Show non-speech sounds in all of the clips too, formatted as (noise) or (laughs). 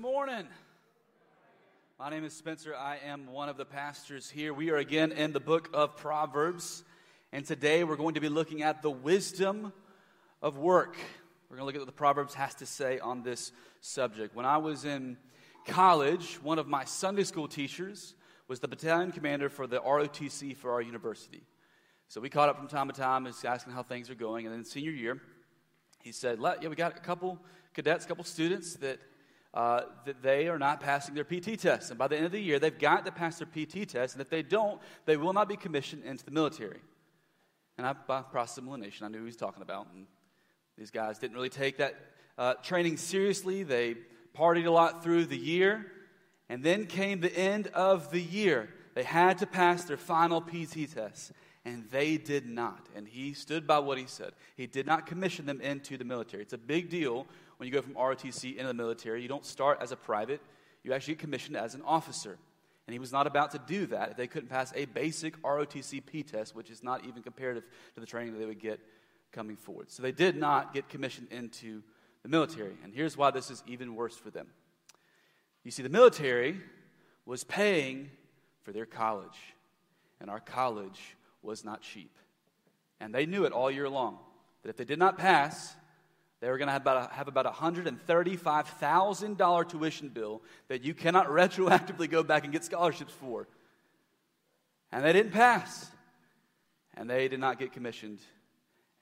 morning. My name is Spencer. I am one of the pastors here. We are again in the book of Proverbs, and today we're going to be looking at the wisdom of work. We're going to look at what the Proverbs has to say on this subject. When I was in college, one of my Sunday school teachers was the battalion commander for the ROTC for our university. So we caught up from time to time, just asking how things are going. And then senior year, he said, "Yeah, we got a couple cadets, a couple students that uh, that they are not passing their PT test. And by the end of the year, they've got to pass their PT test. And if they don't, they will not be commissioned into the military. And I, by process of elimination, I knew who he was talking about. And these guys didn't really take that uh, training seriously. They partied a lot through the year. And then came the end of the year. They had to pass their final PT test. And they did not. And he stood by what he said. He did not commission them into the military. It's a big deal when you go from ROTC into the military. You don't start as a private, you actually get commissioned as an officer. And he was not about to do that if they couldn't pass a basic ROTC P test, which is not even comparative to the training that they would get coming forward. So they did not get commissioned into the military. And here's why this is even worse for them. You see, the military was paying for their college, and our college was not cheap. And they knew it all year long that if they did not pass, they were going to have about, a, have about a $135,000 tuition bill that you cannot (laughs) retroactively go back and get scholarships for. And they didn't pass. And they did not get commissioned.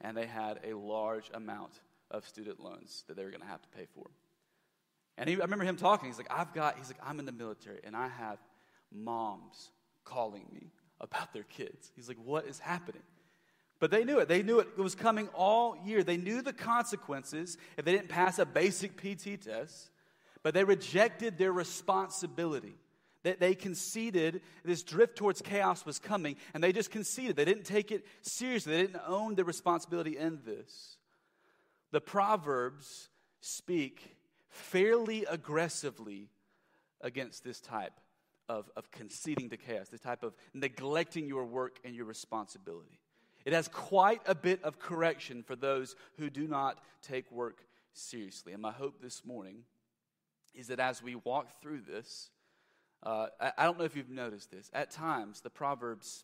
And they had a large amount of student loans that they were going to have to pay for. And he, I remember him talking. He's like, I've got, he's like, I'm in the military and I have moms calling me about their kids. He's like, what is happening? But they knew it. They knew it was coming all year. They knew the consequences if they didn't pass a basic PT test, but they rejected their responsibility. That they conceded this drift towards chaos was coming, and they just conceded. They didn't take it seriously. They didn't own their responsibility in this. The Proverbs speak fairly aggressively against this type of, of conceding to chaos, this type of neglecting your work and your responsibility. It has quite a bit of correction for those who do not take work seriously. And my hope this morning is that as we walk through this, uh, I, I, don't know if you've noticed this. At times, the Proverbs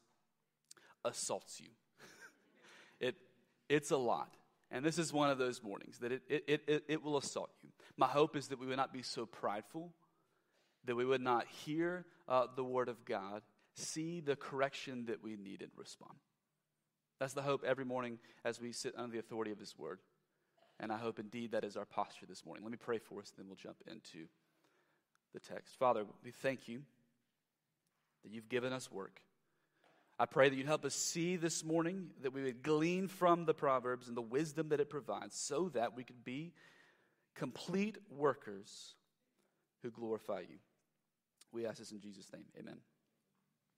assaults you. (laughs) it, it's a lot. And this is one of those mornings that it, it, it, it will assault you. My hope is that we would not be so prideful, that we would not hear uh, the word of God, see the correction that we need, and respond. That's the hope every morning as we sit under the authority of His Word. And I hope indeed that is our posture this morning. Let me pray for us, then we'll jump into the text. Father, we thank you that you've given us work. I pray that you'd help us see this morning, that we would glean from the Proverbs and the wisdom that it provides, so that we could be complete workers who glorify you. We ask this in Jesus' name. Amen.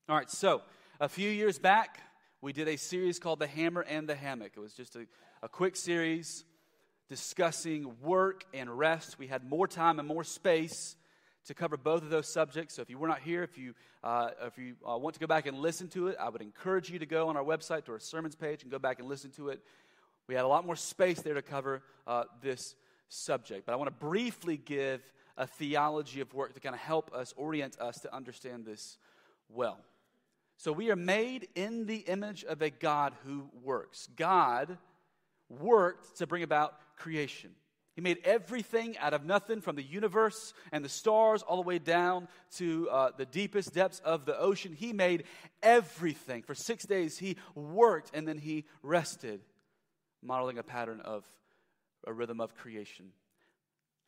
All right, so a few years back, we did a series called The Hammer and the Hammock. It was just a, a quick series discussing work and rest. We had more time and more space to cover both of those subjects. So if you were not here, if you, uh, if you uh, want to go back and listen to it, I would encourage you to go on our website to our sermons page and go back and listen to it. We had a lot more space there to cover uh, this subject. But I want to briefly give a theology of work to kind of help us, orient us to understand this well. So we are made in the image of a God who works. God worked to bring about creation. He made everything out of nothing from the universe and the stars all the way down to uh, the deepest depths of the ocean. He made everything. For six days, he worked and then he rested, modeling a pattern of a rhythm of creation.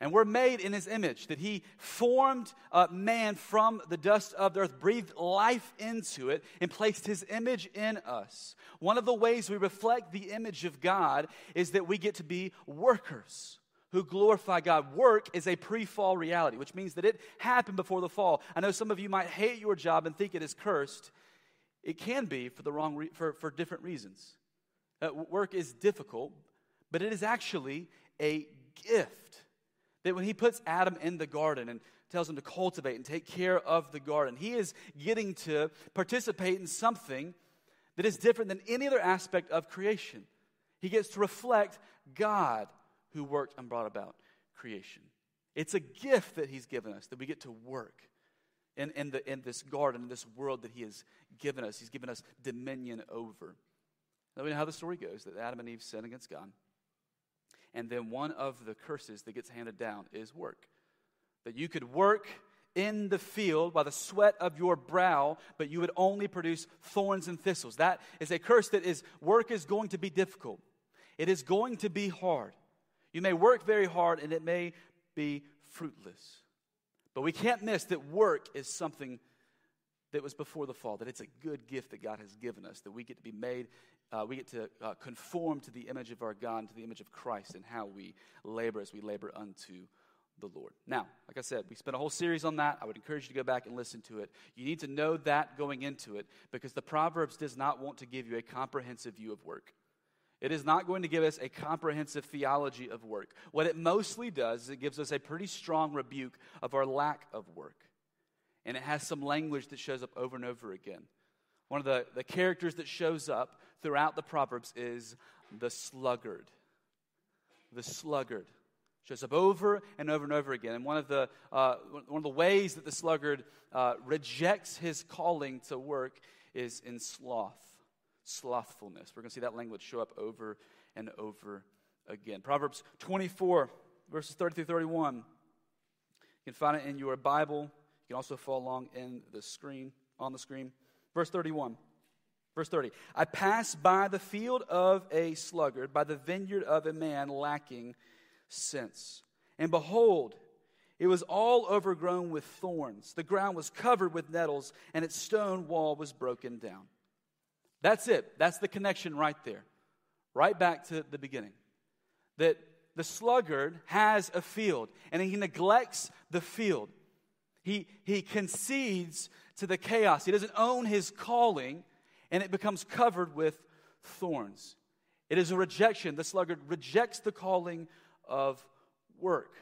And we're made in his image, that he formed man from the dust of the earth, breathed life into it, and placed his image in us. One of the ways we reflect the image of God is that we get to be workers who glorify God. Work is a pre fall reality, which means that it happened before the fall. I know some of you might hate your job and think it is cursed. It can be for, the wrong re- for, for different reasons. Uh, work is difficult, but it is actually a gift. That when he puts Adam in the garden and tells him to cultivate and take care of the garden, he is getting to participate in something that is different than any other aspect of creation. He gets to reflect God who worked and brought about creation. It's a gift that He's given us that we get to work in, in, the, in this garden, in this world that He has given us. He's given us dominion over. Now we know how the story goes that Adam and Eve sin against God. And then one of the curses that gets handed down is work. That you could work in the field by the sweat of your brow, but you would only produce thorns and thistles. That is a curse that is work is going to be difficult. It is going to be hard. You may work very hard and it may be fruitless. But we can't miss that work is something that was before the fall, that it's a good gift that God has given us, that we get to be made, uh, we get to uh, conform to the image of our God, to the image of Christ, and how we labor as we labor unto the Lord. Now, like I said, we spent a whole series on that. I would encourage you to go back and listen to it. You need to know that going into it because the Proverbs does not want to give you a comprehensive view of work. It is not going to give us a comprehensive theology of work. What it mostly does is it gives us a pretty strong rebuke of our lack of work. And it has some language that shows up over and over again. One of the, the characters that shows up throughout the Proverbs is the sluggard. The sluggard shows up over and over and over again. And one of the, uh, one of the ways that the sluggard uh, rejects his calling to work is in sloth slothfulness. We're going to see that language show up over and over again. Proverbs 24, verses 30 through 31. You can find it in your Bible. You can also follow along in the screen, on the screen. Verse 31. Verse 30. I passed by the field of a sluggard, by the vineyard of a man lacking sense. And behold, it was all overgrown with thorns. The ground was covered with nettles, and its stone wall was broken down. That's it. That's the connection right there. Right back to the beginning. That the sluggard has a field and he neglects the field. He, he concedes to the chaos. He doesn't own his calling and it becomes covered with thorns. It is a rejection. The sluggard rejects the calling of work.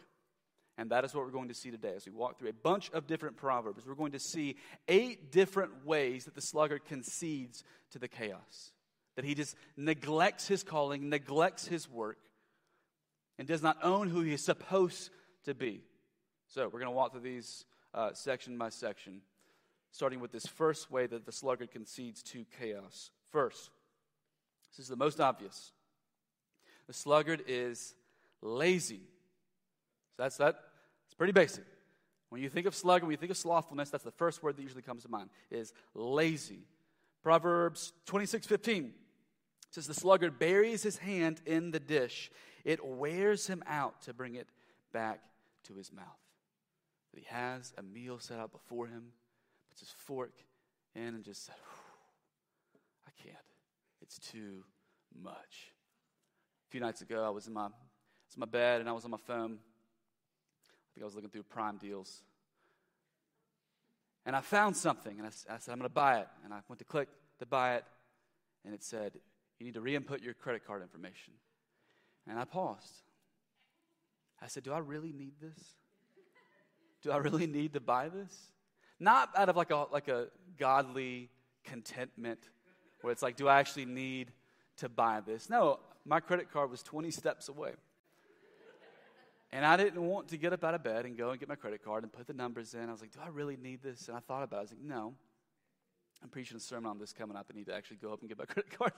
And that is what we're going to see today as we walk through a bunch of different proverbs. We're going to see eight different ways that the sluggard concedes to the chaos. That he just neglects his calling, neglects his work, and does not own who he is supposed to be. So we're going to walk through these uh, section by section, starting with this first way that the sluggard concedes to chaos. First, this is the most obvious. The sluggard is lazy. So that's that It's pretty basic. When you think of sluggard, when you think of slothfulness, that's the first word that usually comes to mind is lazy. Proverbs 26, 15 says, The sluggard buries his hand in the dish. It wears him out to bring it back to his mouth. That he has a meal set out before him, puts his fork in and just says, I can't. It's too much. A few nights ago, I was in my, was in my bed and I was on my phone I think I was looking through prime deals. And I found something, and I, I said, I'm going to buy it. And I went to click to buy it, and it said, You need to re input your credit card information. And I paused. I said, Do I really need this? Do I really need to buy this? Not out of like a, like a godly contentment where it's like, Do I actually need to buy this? No, my credit card was 20 steps away. And I didn't want to get up out of bed and go and get my credit card and put the numbers in. I was like, do I really need this? And I thought about it. I was like, no. I'm preaching a sermon on this coming up. I need to actually go up and get my (laughs) credit card,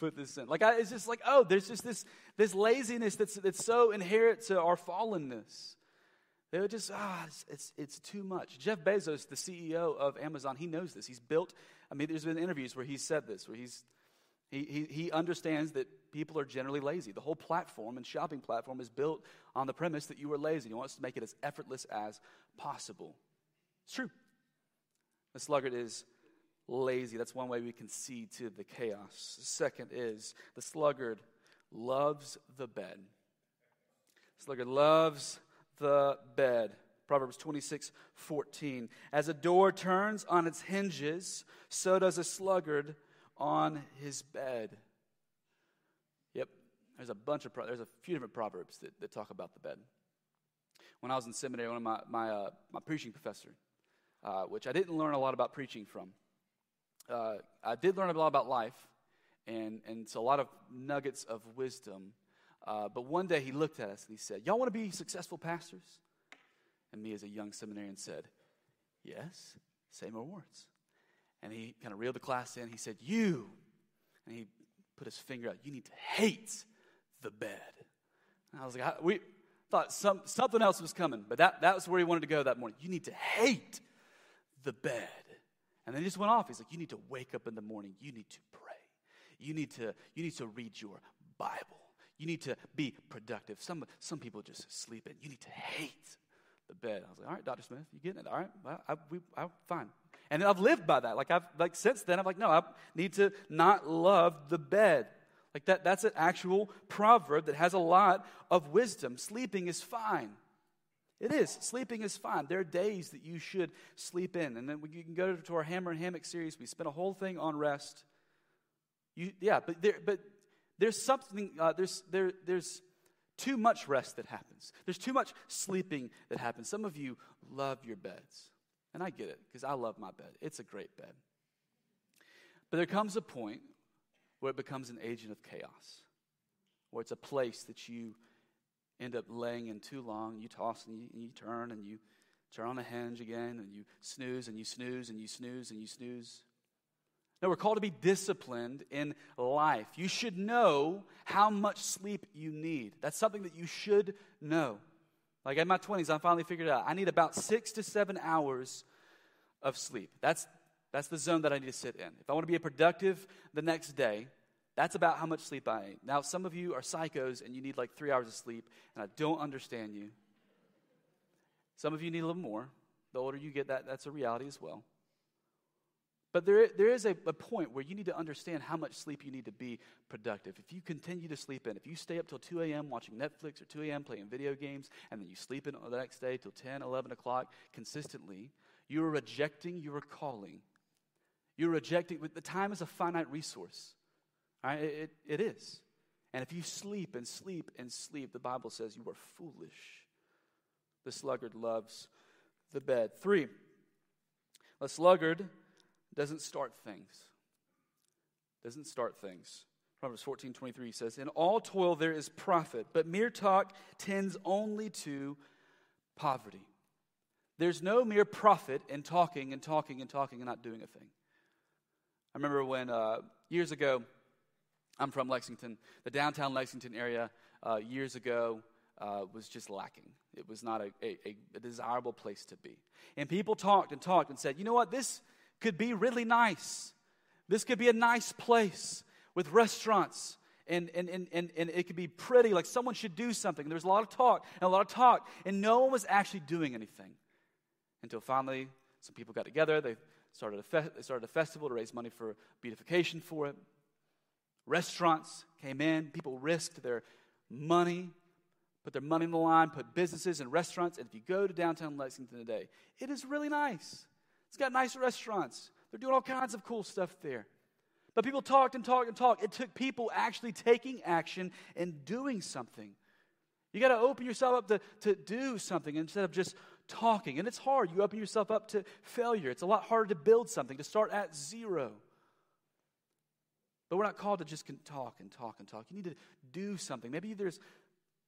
put this in. Like, I, it's just like, oh, there's just this, this laziness that's, that's so inherent to our fallenness. They would just, ah, it's, it's, it's, too much. Jeff Bezos, the CEO of Amazon, he knows this. He's built, I mean, there's been interviews where he's said this, where he's he, he, he understands that people are generally lazy. The whole platform and shopping platform is built on the premise that you are lazy. He wants to make it as effortless as possible. It's true. The sluggard is lazy. That's one way we can see to the chaos. The second is the sluggard loves the bed. The sluggard loves the bed. Proverbs 26, 14. As a door turns on its hinges, so does a sluggard on his bed. Yep, there's a bunch of, there's a few different proverbs that, that talk about the bed. When I was in seminary, one of my, my, uh, my preaching professor, uh, which I didn't learn a lot about preaching from, uh, I did learn a lot about life and, and so a lot of nuggets of wisdom. Uh, but one day he looked at us and he said, Y'all want to be successful pastors? And me, as a young seminarian, said, Yes, say more words. And he kind of reeled the class in. He said, You. And he put his finger out, You need to hate the bed. And I was like, I, We thought some, something else was coming, but that, that was where he wanted to go that morning. You need to hate the bed. And then he just went off. He's like, You need to wake up in the morning. You need to pray. You need to, you need to read your Bible. You need to be productive. Some, some people just sleep in. You need to hate the bed. I was like, all right, Dr. Smith, you getting it? All right, well, I, we, I'm fine. And I've lived by that. Like I've like since then, I'm like, no, I need to not love the bed. Like that, that's an actual proverb that has a lot of wisdom. Sleeping is fine. It is. Sleeping is fine. There are days that you should sleep in. And then you can go to our Hammer and Hammock series. We spent a whole thing on rest. You, yeah, but there, but there's something, uh, there's, there, there's too much rest that happens. There's too much sleeping that happens. Some of you love your beds. And I get it because I love my bed. It's a great bed. But there comes a point where it becomes an agent of chaos, where it's a place that you end up laying in too long. You toss and you, and you turn and you turn on the hinge again and you snooze and you snooze and you snooze and you snooze. No, we're called to be disciplined in life. You should know how much sleep you need. That's something that you should know. Like in my 20s, I finally figured out I need about six to seven hours of sleep. That's, that's the zone that I need to sit in. If I want to be productive the next day, that's about how much sleep I need. Now, some of you are psychos and you need like three hours of sleep, and I don't understand you. Some of you need a little more. The older you get, that, that's a reality as well. But there, there is a, a, point where you need to understand how much sleep you need to be productive. If you continue to sleep in, if you stay up till 2 a.m. watching Netflix or 2 a.m. playing video games, and then you sleep in the next day till 10, 11 o'clock consistently, you are rejecting your calling. You're rejecting, the time is a finite resource. Right? It, it is. And if you sleep and sleep and sleep, the Bible says you are foolish. The sluggard loves the bed. Three, a sluggard doesn't start things. Doesn't start things. Proverbs 14 23 says, In all toil there is profit, but mere talk tends only to poverty. There's no mere profit in talking and talking and talking and not doing a thing. I remember when uh, years ago, I'm from Lexington, the downtown Lexington area uh, years ago uh, was just lacking. It was not a, a, a desirable place to be. And people talked and talked and said, you know what, this, could be really nice. This could be a nice place with restaurants. And, and, and, and, and it could be pretty, like someone should do something. There was a lot of talk and a lot of talk, and no one was actually doing anything. Until finally, some people got together. They started a, fe- they started a festival to raise money for beautification for it. Restaurants came in. People risked their money, put their money on the line, put businesses and restaurants. And if you go to downtown Lexington today, it is really nice. It's got nice restaurants. They're doing all kinds of cool stuff there. But people talked and talked and talked. It took people actually taking action and doing something. You got to open yourself up to, to do something instead of just talking. And it's hard. You open yourself up to failure. It's a lot harder to build something, to start at zero. But we're not called to just talk and talk and talk. You need to do something. Maybe there's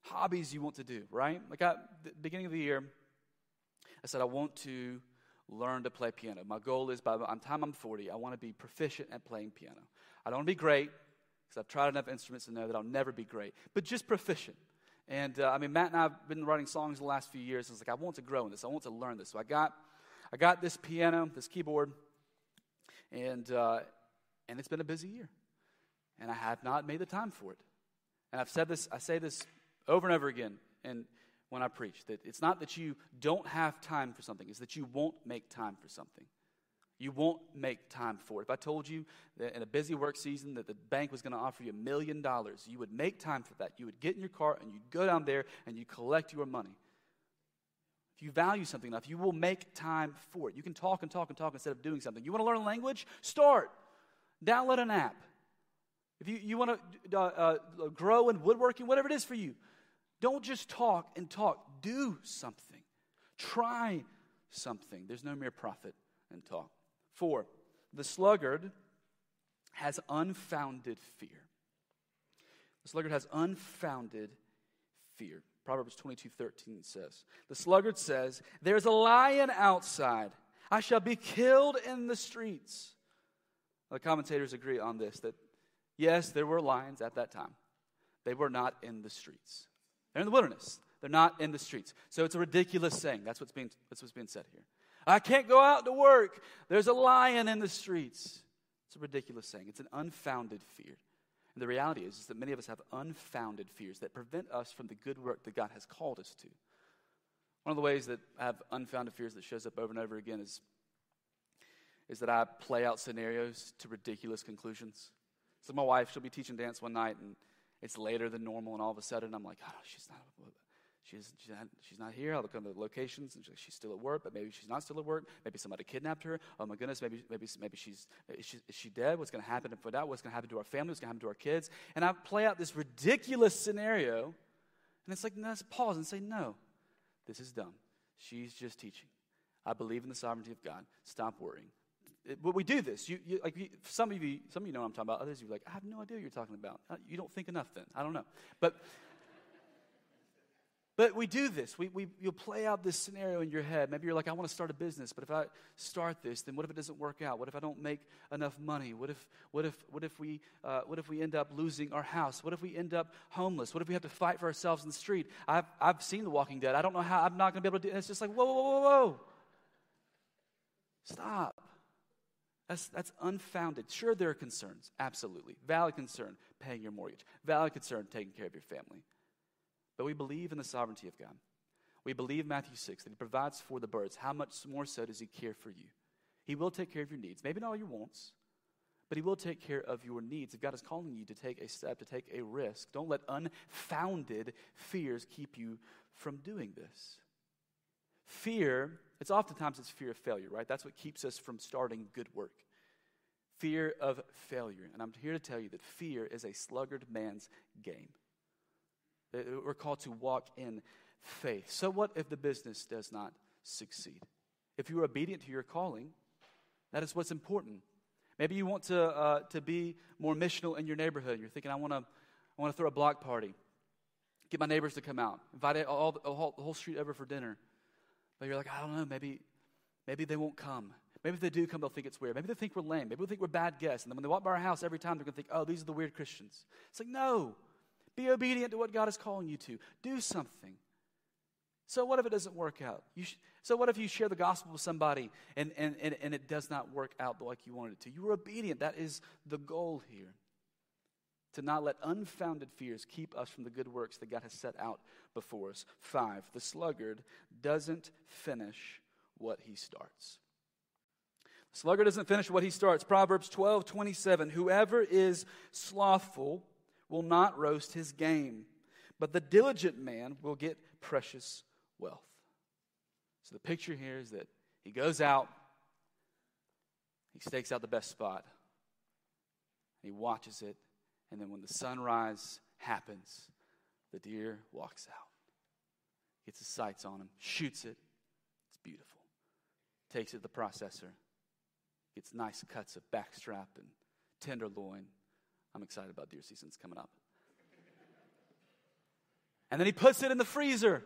hobbies you want to do, right? Like at the beginning of the year, I said, I want to learn to play piano. My goal is by the time I'm 40, I want to be proficient at playing piano. I don't want to be great because I've tried enough instruments to know that I'll never be great, but just proficient. And uh, I mean, Matt and I have been writing songs the last few years. It's like I want to grow in this. I want to learn this. So I got, I got this piano, this keyboard, and uh, and it's been a busy year, and I have not made the time for it. And I've said this. I say this over and over again. And when I preach. That it's not that you don't have time for something, it's that you won't make time for something. You won't make time for it. If I told you that in a busy work season that the bank was going to offer you a million dollars, you would make time for that. You would get in your car and you'd go down there and you'd collect your money. If you value something enough, you will make time for it. You can talk and talk and talk instead of doing something. You want to learn a language? Start. Download an app. If you, you want to uh, uh, grow in woodworking, whatever it is for you, don't just talk and talk, do something. Try something. There's no mere profit in talk. Four, the sluggard has unfounded fear. The sluggard has unfounded fear. Proverbs 22 13 says. The sluggard says, There's a lion outside. I shall be killed in the streets. The commentators agree on this that yes, there were lions at that time. They were not in the streets. They're in the wilderness. They're not in the streets. So it's a ridiculous saying. That's what's being, that's what's being said here. I can't go out to work. There's a lion in the streets. It's a ridiculous saying. It's an unfounded fear. And the reality is, is that many of us have unfounded fears that prevent us from the good work that God has called us to. One of the ways that I have unfounded fears that shows up over and over again is, is that I play out scenarios to ridiculous conclusions. So my wife, she'll be teaching dance one night, and it's later than normal, and all of a sudden I'm like, oh, she's not, she's, she's not, she's not here. I look on the locations, and she's still at work, but maybe she's not still at work. Maybe somebody kidnapped her. Oh my goodness, maybe, maybe, maybe she's, is she, is she dead? What's going to happen if we die? What's going to happen to our family? What's going to happen to our kids? And I play out this ridiculous scenario, and it's like, let's pause and say, no, this is dumb. She's just teaching. I believe in the sovereignty of God. Stop worrying but we do this. You, you, like you, some of you, some of you know what I'm talking about. Others of you are like, I have no idea what you're talking about. Uh, you don't think enough then. I don't know. But, but we do this. We, we, you'll play out this scenario in your head. Maybe you're like, I want to start a business, but if I start this, then what if it doesn't work out? What if I don't make enough money? What if, what if, what if, we, uh, what if we end up losing our house? What if we end up homeless? What if we have to fight for ourselves in the street? I've, I've seen The Walking Dead. I don't know how I'm not going to be able to do it. It's just like, whoa, whoa, whoa, whoa. Stop. That's, that's unfounded. Sure, there are concerns, absolutely. Valid concern, paying your mortgage. Valid concern, taking care of your family. But we believe in the sovereignty of God. We believe Matthew 6 that He provides for the birds. How much more so does He care for you? He will take care of your needs. Maybe not all your wants, but He will take care of your needs. If God is calling you to take a step, to take a risk, don't let unfounded fears keep you from doing this. Fear, it's oftentimes it's fear of failure, right? That's what keeps us from starting good work. Fear of failure. And I'm here to tell you that fear is a sluggard man's game. We're called to walk in faith. So, what if the business does not succeed? If you're obedient to your calling, that is what's important. Maybe you want to, uh, to be more missional in your neighborhood. You're thinking, I want to I wanna throw a block party, get my neighbors to come out, invite all, whole, the whole street over for dinner. But you're like, I don't know, maybe, maybe they won't come. Maybe if they do come, they'll think it's weird. Maybe they think we're lame. Maybe they'll think we're bad guests. And then when they walk by our house every time, they're going to think, oh, these are the weird Christians. It's like, no. Be obedient to what God is calling you to. Do something. So what if it doesn't work out? Sh- so what if you share the gospel with somebody and, and, and, and it does not work out like you wanted it to? You were obedient. That is the goal here. To not let unfounded fears keep us from the good works that God has set out before us. Five, the sluggard doesn't finish what he starts. The sluggard doesn't finish what he starts. Proverbs 12, 27. Whoever is slothful will not roast his game, but the diligent man will get precious wealth. So the picture here is that he goes out, he stakes out the best spot, he watches it, and then when the sunrise happens, the deer walks out, gets his sights on him, shoots it. It's beautiful. Takes it to the processor, gets nice cuts of backstrap and tenderloin. I'm excited about deer season's coming up. And then he puts it in the freezer.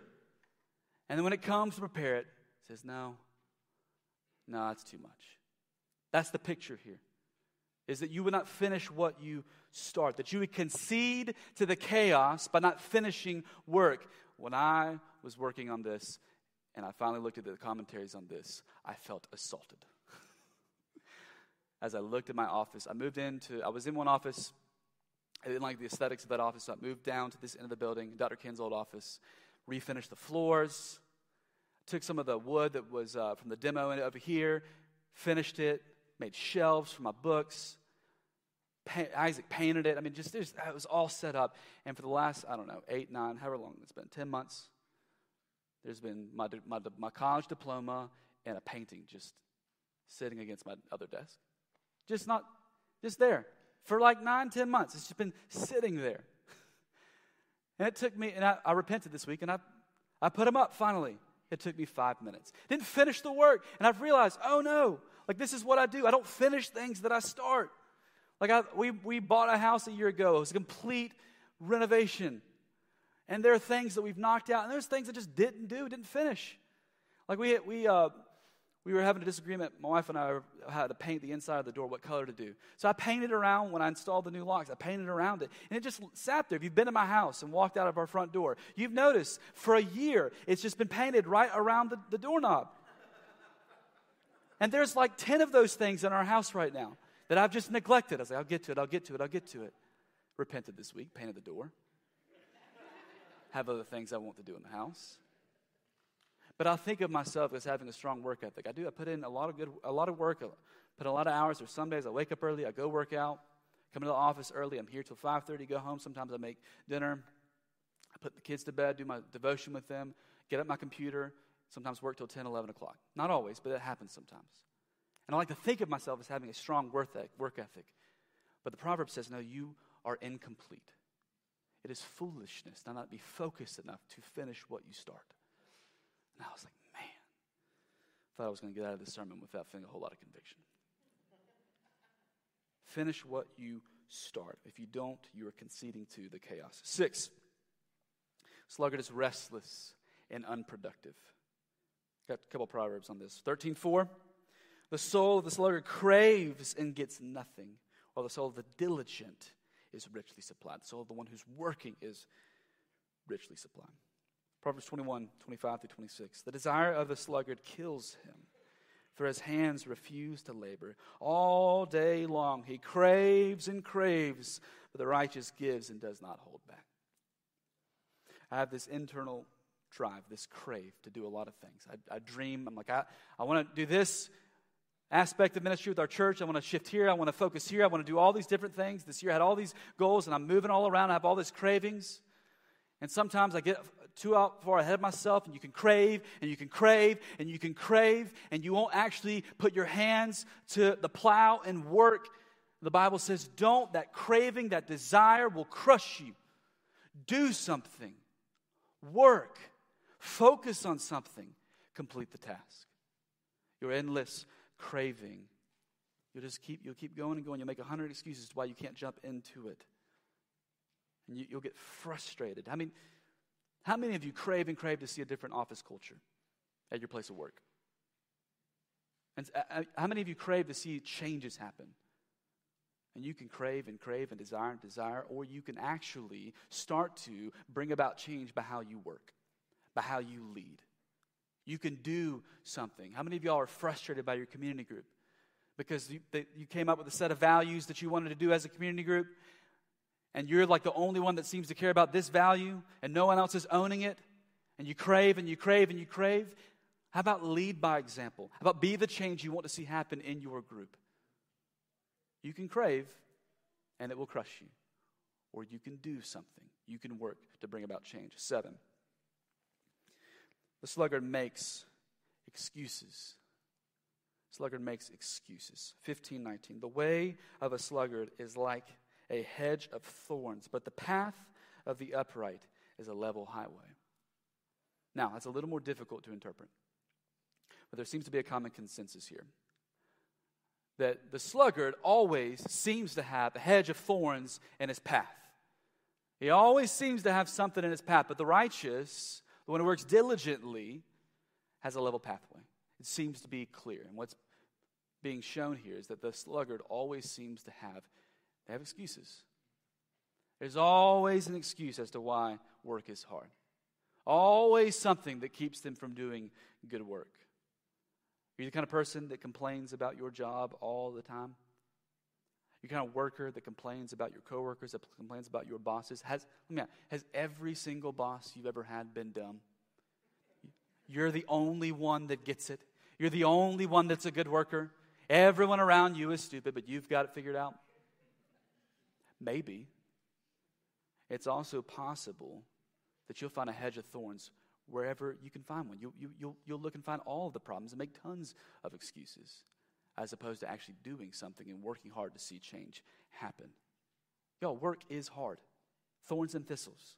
And then when it comes to prepare it, says, No, no, it's too much. That's the picture here. Is that you would not finish what you start, that you would concede to the chaos by not finishing work. When I was working on this, and I finally looked at the commentaries on this, I felt assaulted. As I looked at my office, I moved into, I was in one office. I didn't like the aesthetics of that office, so I moved down to this end of the building, Dr. Ken's old office, refinished the floors, took some of the wood that was uh, from the demo over here, finished it, made shelves for my books. Isaac painted it. I mean, just it was all set up. And for the last, I don't know, eight, nine, however long it's been, 10 months, there's been my, my, my college diploma and a painting just sitting against my other desk. Just not, just there. For like nine, ten months. It's just been sitting there. (laughs) and it took me, and I, I repented this week, and I, I put them up finally. It took me five minutes. Didn't finish the work. And I've realized, oh no, like this is what I do. I don't finish things that I start. Like I, we, we bought a house a year ago. It was a complete renovation. And there are things that we've knocked out, and there's things that just didn't do, didn't finish. Like we, we, uh, we were having a disagreement. My wife and I had to paint the inside of the door, what color to do. So I painted around when I installed the new locks. I painted around it, and it just sat there. If you've been in my house and walked out of our front door, you've noticed for a year it's just been painted right around the, the doorknob. And there's like 10 of those things in our house right now that I've just neglected. I was like, I'll get to it, I'll get to it, I'll get to it. Repented this week, painted the door. Have other things I want to do in the house. But I think of myself as having a strong work ethic. I do. I put in a lot of good, a lot of work, put a lot of hours. There's some days I wake up early, I go work out, come to the office early. I'm here till 5:30. Go home. Sometimes I make dinner. I put the kids to bed, do my devotion with them, get up my computer. Sometimes work till 10, 11 o'clock. Not always, but it happens sometimes. And I like to think of myself as having a strong work ethic. But the proverb says, no, you are incomplete. It is foolishness not to not be focused enough to finish what you start. And I was like, man, I thought I was going to get out of this sermon without feeling a whole lot of conviction. Finish what you start. If you don't, you are conceding to the chaos. Six, sluggard is restless and unproductive. Got a couple proverbs on this. 13:4. The soul of the sluggard craves and gets nothing, while the soul of the diligent is richly supplied. The soul of the one who's working is richly supplied. Proverbs 21, 25 through 26. The desire of the sluggard kills him, for his hands refuse to labor. All day long he craves and craves, but the righteous gives and does not hold back. I have this internal drive, this crave to do a lot of things. I, I dream, I'm like, I, I want to do this aspect of ministry with our church. I want to shift here. I want to focus here. I want to do all these different things. This year I had all these goals, and I'm moving all around. I have all these cravings. And sometimes I get too out far ahead of myself, and you can crave, and you can crave, and you can crave, and you won't actually put your hands to the plow and work. The Bible says, don't. That craving, that desire will crush you. Do something, work, focus on something, complete the task. Your endless craving. You'll just keep, you'll keep going and going. You'll make a hundred excuses why you can't jump into it. And you, will get frustrated. I mean, how many of you crave and crave to see a different office culture at your place of work? And uh, uh, how many of you crave to see changes happen? And you can crave and crave and desire and desire, or you can actually start to bring about change by how you work, by how you lead. You can do something. How many of y'all are frustrated by your community group? Because you, they, you came up with a set of values that you wanted to do as a community group, and you're like the only one that seems to care about this value, and no one else is owning it, and you crave and you crave and you crave. How about lead by example? How about be the change you want to see happen in your group? You can crave, and it will crush you. Or you can do something. You can work to bring about change. Seven. The sluggard makes excuses. Sluggard makes excuses. 1519. The way of a sluggard is like a hedge of thorns, but the path of the upright is a level highway. Now, that's a little more difficult to interpret, but there seems to be a common consensus here that the sluggard always seems to have a hedge of thorns in his path. He always seems to have something in his path, but the righteous, the one who works diligently, has a level pathway. It seems to be clear. And what's being shown here is that the sluggard always seems to have they have excuses. There's always an excuse as to why work is hard. Always something that keeps them from doing good work. Are you the kind of person that complains about your job all the time? You kind of worker that complains about your coworkers, that complains about your bosses. Has, let me ask, has every single boss you've ever had been dumb? You're the only one that gets it. You're the only one that's a good worker. Everyone around you is stupid, but you've got it figured out. Maybe. It's also possible that you'll find a hedge of thorns wherever you can find one. You, you, you'll, you'll look and find all the problems and make tons of excuses as opposed to actually doing something and working hard to see change happen. Y'all, work is hard. Thorns and thistles.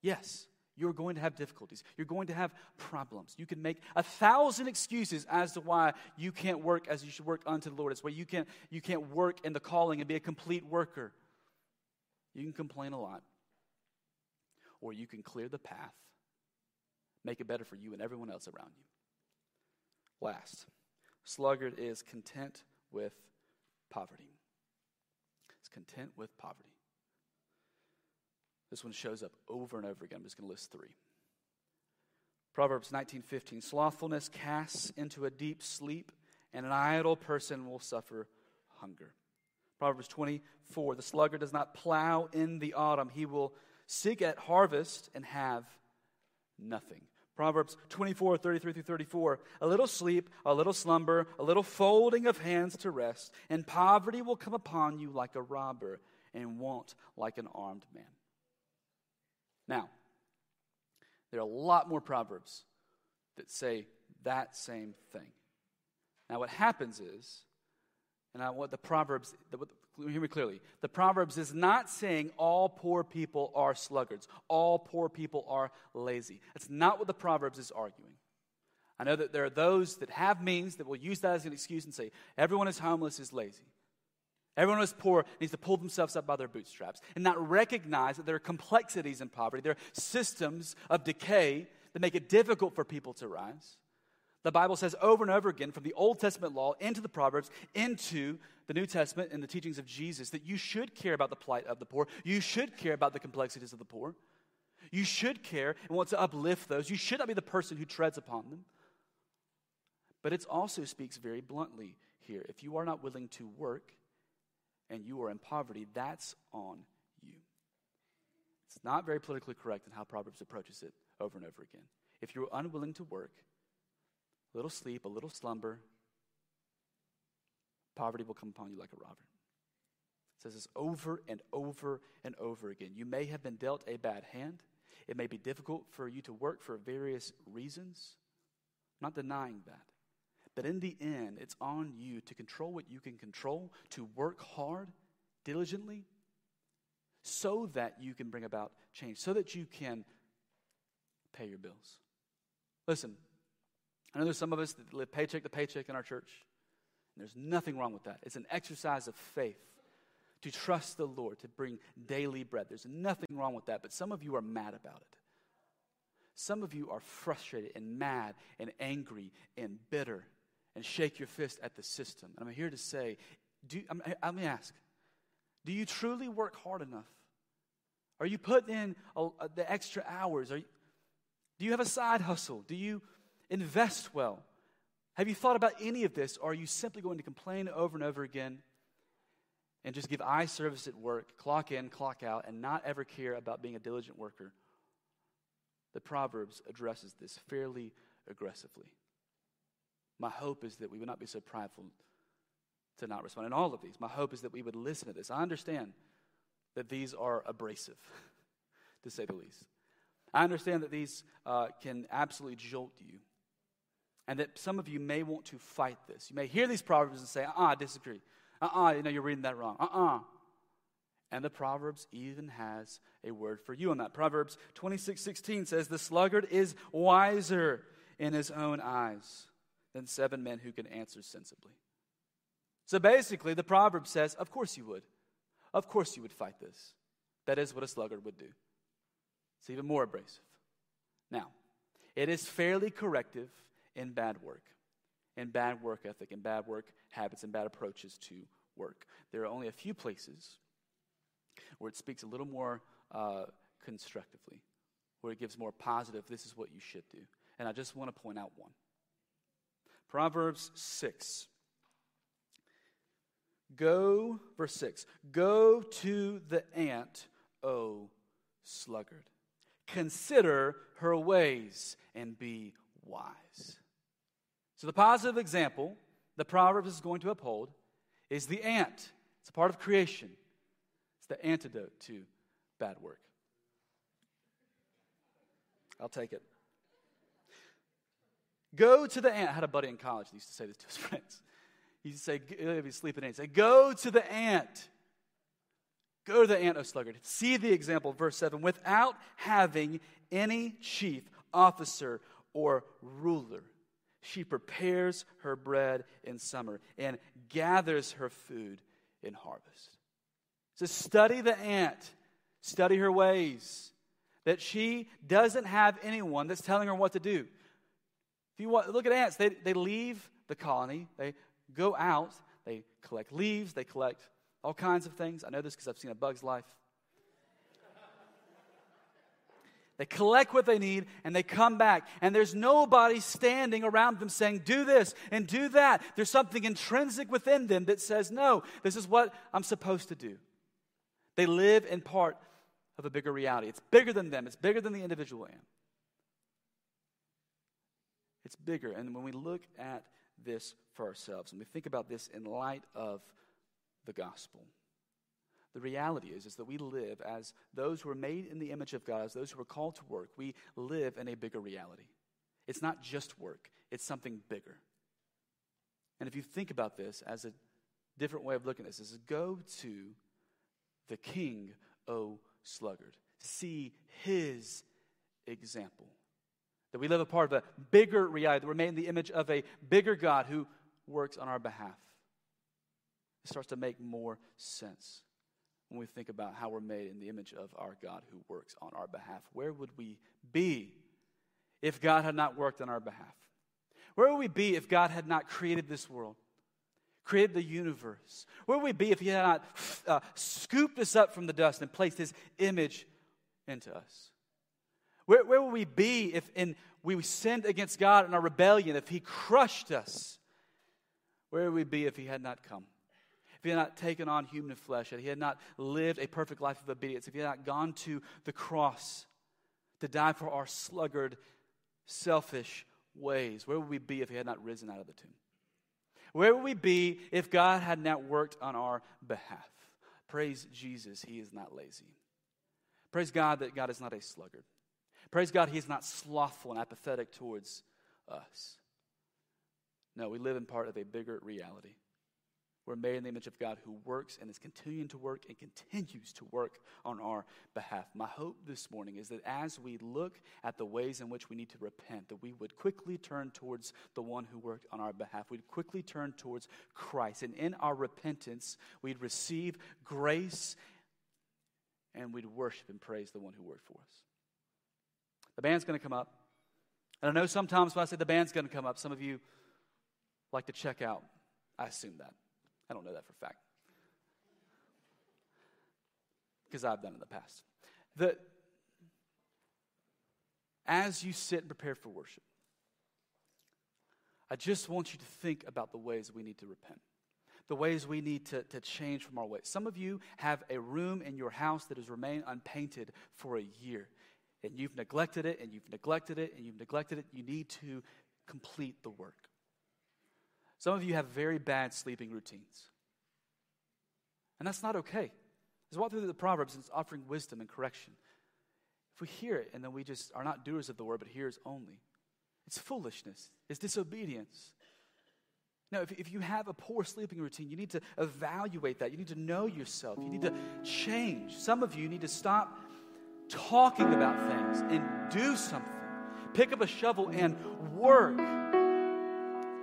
Yes, you're going to have difficulties. You're going to have problems. You can make a thousand excuses as to why you can't work as you should work unto the Lord. It's why you can't, you can't work in the calling and be a complete worker. You can complain a lot. or you can clear the path, make it better for you and everyone else around you. Last, sluggard is content with poverty. It's content with poverty. This one shows up over and over again. I'm just going to list three. Proverbs 19:15 Slothfulness casts into a deep sleep, and an idle person will suffer hunger. Proverbs 24 The sluggard does not plow in the autumn, he will seek at harvest and have nothing. Proverbs 24, 33 through 34. A little sleep, a little slumber, a little folding of hands to rest, and poverty will come upon you like a robber, and want like an armed man. Now, there are a lot more proverbs that say that same thing. Now, what happens is, and I want the Proverbs, hear me clearly. The Proverbs is not saying all poor people are sluggards, all poor people are lazy. That's not what the Proverbs is arguing. I know that there are those that have means that will use that as an excuse and say, everyone who's homeless is lazy. Everyone who's poor needs to pull themselves up by their bootstraps and not recognize that there are complexities in poverty. There are systems of decay that make it difficult for people to rise. The Bible says over and over again, from the Old Testament law into the Proverbs, into the New Testament and the teachings of Jesus, that you should care about the plight of the poor. You should care about the complexities of the poor. You should care and want to uplift those. You should not be the person who treads upon them. But it also speaks very bluntly here. If you are not willing to work, and you are in poverty, that's on you. It's not very politically correct in how Proverbs approaches it over and over again. If you're unwilling to work, a little sleep, a little slumber, poverty will come upon you like a robber. It says this over and over and over again. You may have been dealt a bad hand. It may be difficult for you to work for various reasons. I'm not denying that. But in the end, it's on you to control what you can control, to work hard, diligently, so that you can bring about change, so that you can pay your bills. Listen, I know there's some of us that live paycheck to paycheck in our church, and there's nothing wrong with that. It's an exercise of faith to trust the Lord, to bring daily bread. There's nothing wrong with that, but some of you are mad about it. Some of you are frustrated and mad and angry and bitter and shake your fist at the system. And I'm here to say, do, I'm, let me ask, do you truly work hard enough? Are you putting in a, a, the extra hours? Are you, do you have a side hustle? Do you invest well? Have you thought about any of this? Or are you simply going to complain over and over again and just give eye service at work, clock in, clock out, and not ever care about being a diligent worker? The Proverbs addresses this fairly aggressively. My hope is that we would not be so prideful to not respond. In all of these, my hope is that we would listen to this. I understand that these are abrasive, (laughs) to say the least. I understand that these uh, can absolutely jolt you, and that some of you may want to fight this. You may hear these proverbs and say, "Uh, uh I disagree. Uh, uh you know, you're reading that wrong. Uh, uh." And the Proverbs even has a word for you on that. Proverbs 26, 16 says, The sluggard is wiser in his own eyes than seven men who can answer sensibly. So basically, the proverb says, Of course you would. Of course you would fight this. That is what a sluggard would do. It's even more abrasive. Now, it is fairly corrective in bad work, in bad work ethic, in bad work habits, and bad approaches to work. There are only a few places where it speaks a little more uh, constructively, where it gives more positive, this is what you should do. And I just want to point out one. Proverbs 6. Go, verse 6, go to the ant, O sluggard. Consider her ways and be wise. So, the positive example the Proverbs is going to uphold is the ant. It's a part of creation, it's the antidote to bad work. I'll take it. Go to the ant. I had a buddy in college that used to say this to his (laughs) friends. He used to say, he'd be sleeping he'd say, Go to the ant. Go to the ant, O sluggard. See the example, verse 7. Without having any chief, officer, or ruler, she prepares her bread in summer and gathers her food in harvest. So study the ant, study her ways. that she doesn't have anyone that's telling her what to do. If you want, look at ants, they, they leave the colony, they go out, they collect leaves, they collect all kinds of things. I know this because I've seen a bug's life. They collect what they need and they come back. And there's nobody standing around them saying, do this and do that. There's something intrinsic within them that says, no, this is what I'm supposed to do. They live in part of a bigger reality. It's bigger than them, it's bigger than the individual ant. It's bigger. And when we look at this for ourselves and we think about this in light of the gospel, the reality is, is that we live as those who are made in the image of God, as those who are called to work, we live in a bigger reality. It's not just work, it's something bigger. And if you think about this as a different way of looking at this, is go to the king, O sluggard. See his example. That we live a part of a bigger reality, that we're made in the image of a bigger God who works on our behalf. It starts to make more sense when we think about how we're made in the image of our God who works on our behalf. Where would we be if God had not worked on our behalf? Where would we be if God had not created this world, created the universe? Where would we be if He had not uh, scooped us up from the dust and placed His image into us? Where, where would we be if in, we sinned against God in our rebellion, if He crushed us? Where would we be if He had not come? If he had not taken on human flesh, if he had not lived a perfect life of obedience, if he had not gone to the cross to die for our sluggard, selfish ways, where would we be if he had not risen out of the tomb? Where would we be if God had not worked on our behalf? Praise Jesus, he is not lazy. Praise God that God is not a sluggard. Praise God, he is not slothful and apathetic towards us. No, we live in part of a bigger reality. We're made in the image of God who works and is continuing to work and continues to work on our behalf. My hope this morning is that as we look at the ways in which we need to repent, that we would quickly turn towards the one who worked on our behalf. We'd quickly turn towards Christ. And in our repentance, we'd receive grace and we'd worship and praise the one who worked for us. The band's going to come up. And I know sometimes when I say the band's going to come up, some of you like to check out. I assume that. I don't know that for a fact. Because I've done in the past. The, as you sit and prepare for worship, I just want you to think about the ways we need to repent, the ways we need to, to change from our ways. Some of you have a room in your house that has remained unpainted for a year, and you've neglected it, and you've neglected it, and you've neglected it. You need to complete the work. Some of you have very bad sleeping routines. And that's not okay. Let's walk through the Proverbs and it's offering wisdom and correction. If we hear it and then we just are not doers of the word, but hearers only, it's foolishness, it's disobedience. Now, if, if you have a poor sleeping routine, you need to evaluate that. You need to know yourself. You need to change. Some of you need to stop talking about things and do something. Pick up a shovel and work.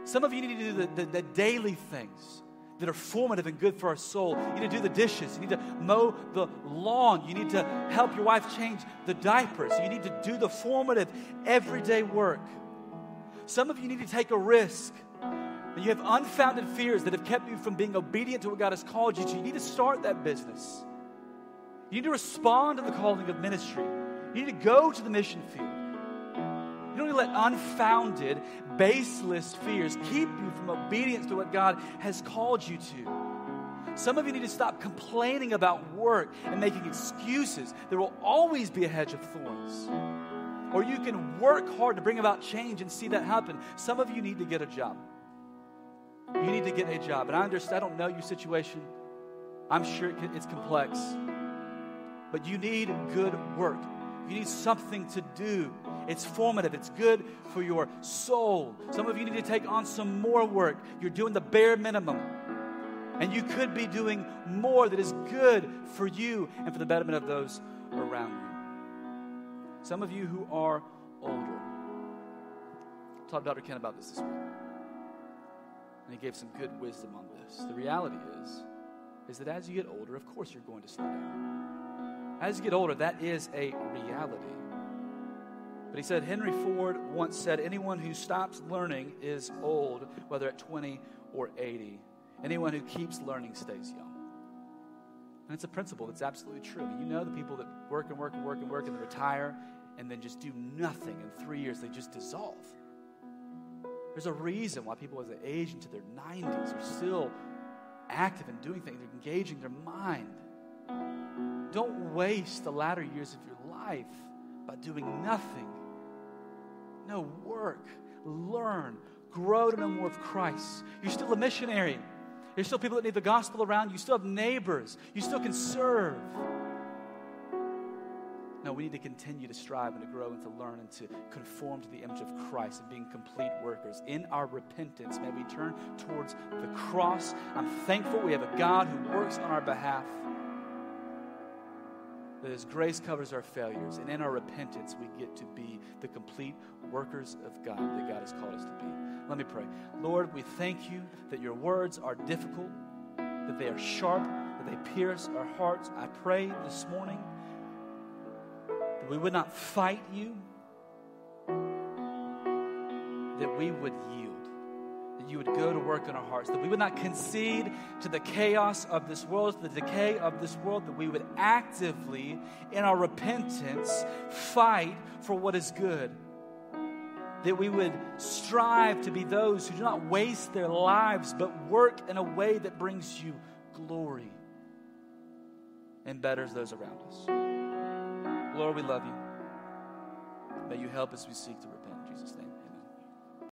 Some of you need to do the, the, the daily things that are formative and good for our soul. You need to do the dishes. You need to mow the lawn. You need to help your wife change the diapers. You need to do the formative, everyday work. Some of you need to take a risk. And you have unfounded fears that have kept you from being obedient to what God has called you to. You need to start that business. You need to respond to the calling of ministry. You need to go to the mission field. You don't let unfounded, baseless fears keep you from obedience to what God has called you to. Some of you need to stop complaining about work and making excuses. There will always be a hedge of thorns. Or you can work hard to bring about change and see that happen. Some of you need to get a job. You need to get a job. And I understand, I don't know your situation. I'm sure it's complex. But you need good work. You need something to do. It's formative, it's good for your soul. Some of you need to take on some more work. You're doing the bare minimum. And you could be doing more that is good for you and for the betterment of those around you. Some of you who are older. I talked to Dr. Ken about this this week. And he gave some good wisdom on this. The reality is, is that as you get older, of course you're going to slow down. As you get older, that is a reality. But he said, Henry Ford once said, anyone who stops learning is old, whether at 20 or 80. Anyone who keeps learning stays young. And it's a principle that's absolutely true. You know the people that work and work and work and work and retire and then just do nothing in three years, they just dissolve. There's a reason why people as they age into their 90s are still active and doing things, they're engaging their mind. Don't waste the latter years of your life by doing nothing. No, work, learn, grow to know more of Christ. You're still a missionary. There's still people that need the gospel around you. Still have neighbors. You still can serve. No, we need to continue to strive and to grow and to learn and to conform to the image of Christ and being complete workers. In our repentance, may we turn towards the cross. I'm thankful we have a God who works on our behalf. His grace covers our failures, and in our repentance, we get to be the complete workers of God that God has called us to be. Let me pray. Lord, we thank you that your words are difficult, that they are sharp, that they pierce our hearts. I pray this morning that we would not fight you, that we would yield, that you would go to work in our hearts, that we would not concede to the chaos of this world, to the decay of this world, that we would actively, in our repentance, fight for what is good. That we would strive to be those who do not waste their lives, but work in a way that brings you glory and betters those around us. Lord, we love you. May you help us we seek to repent.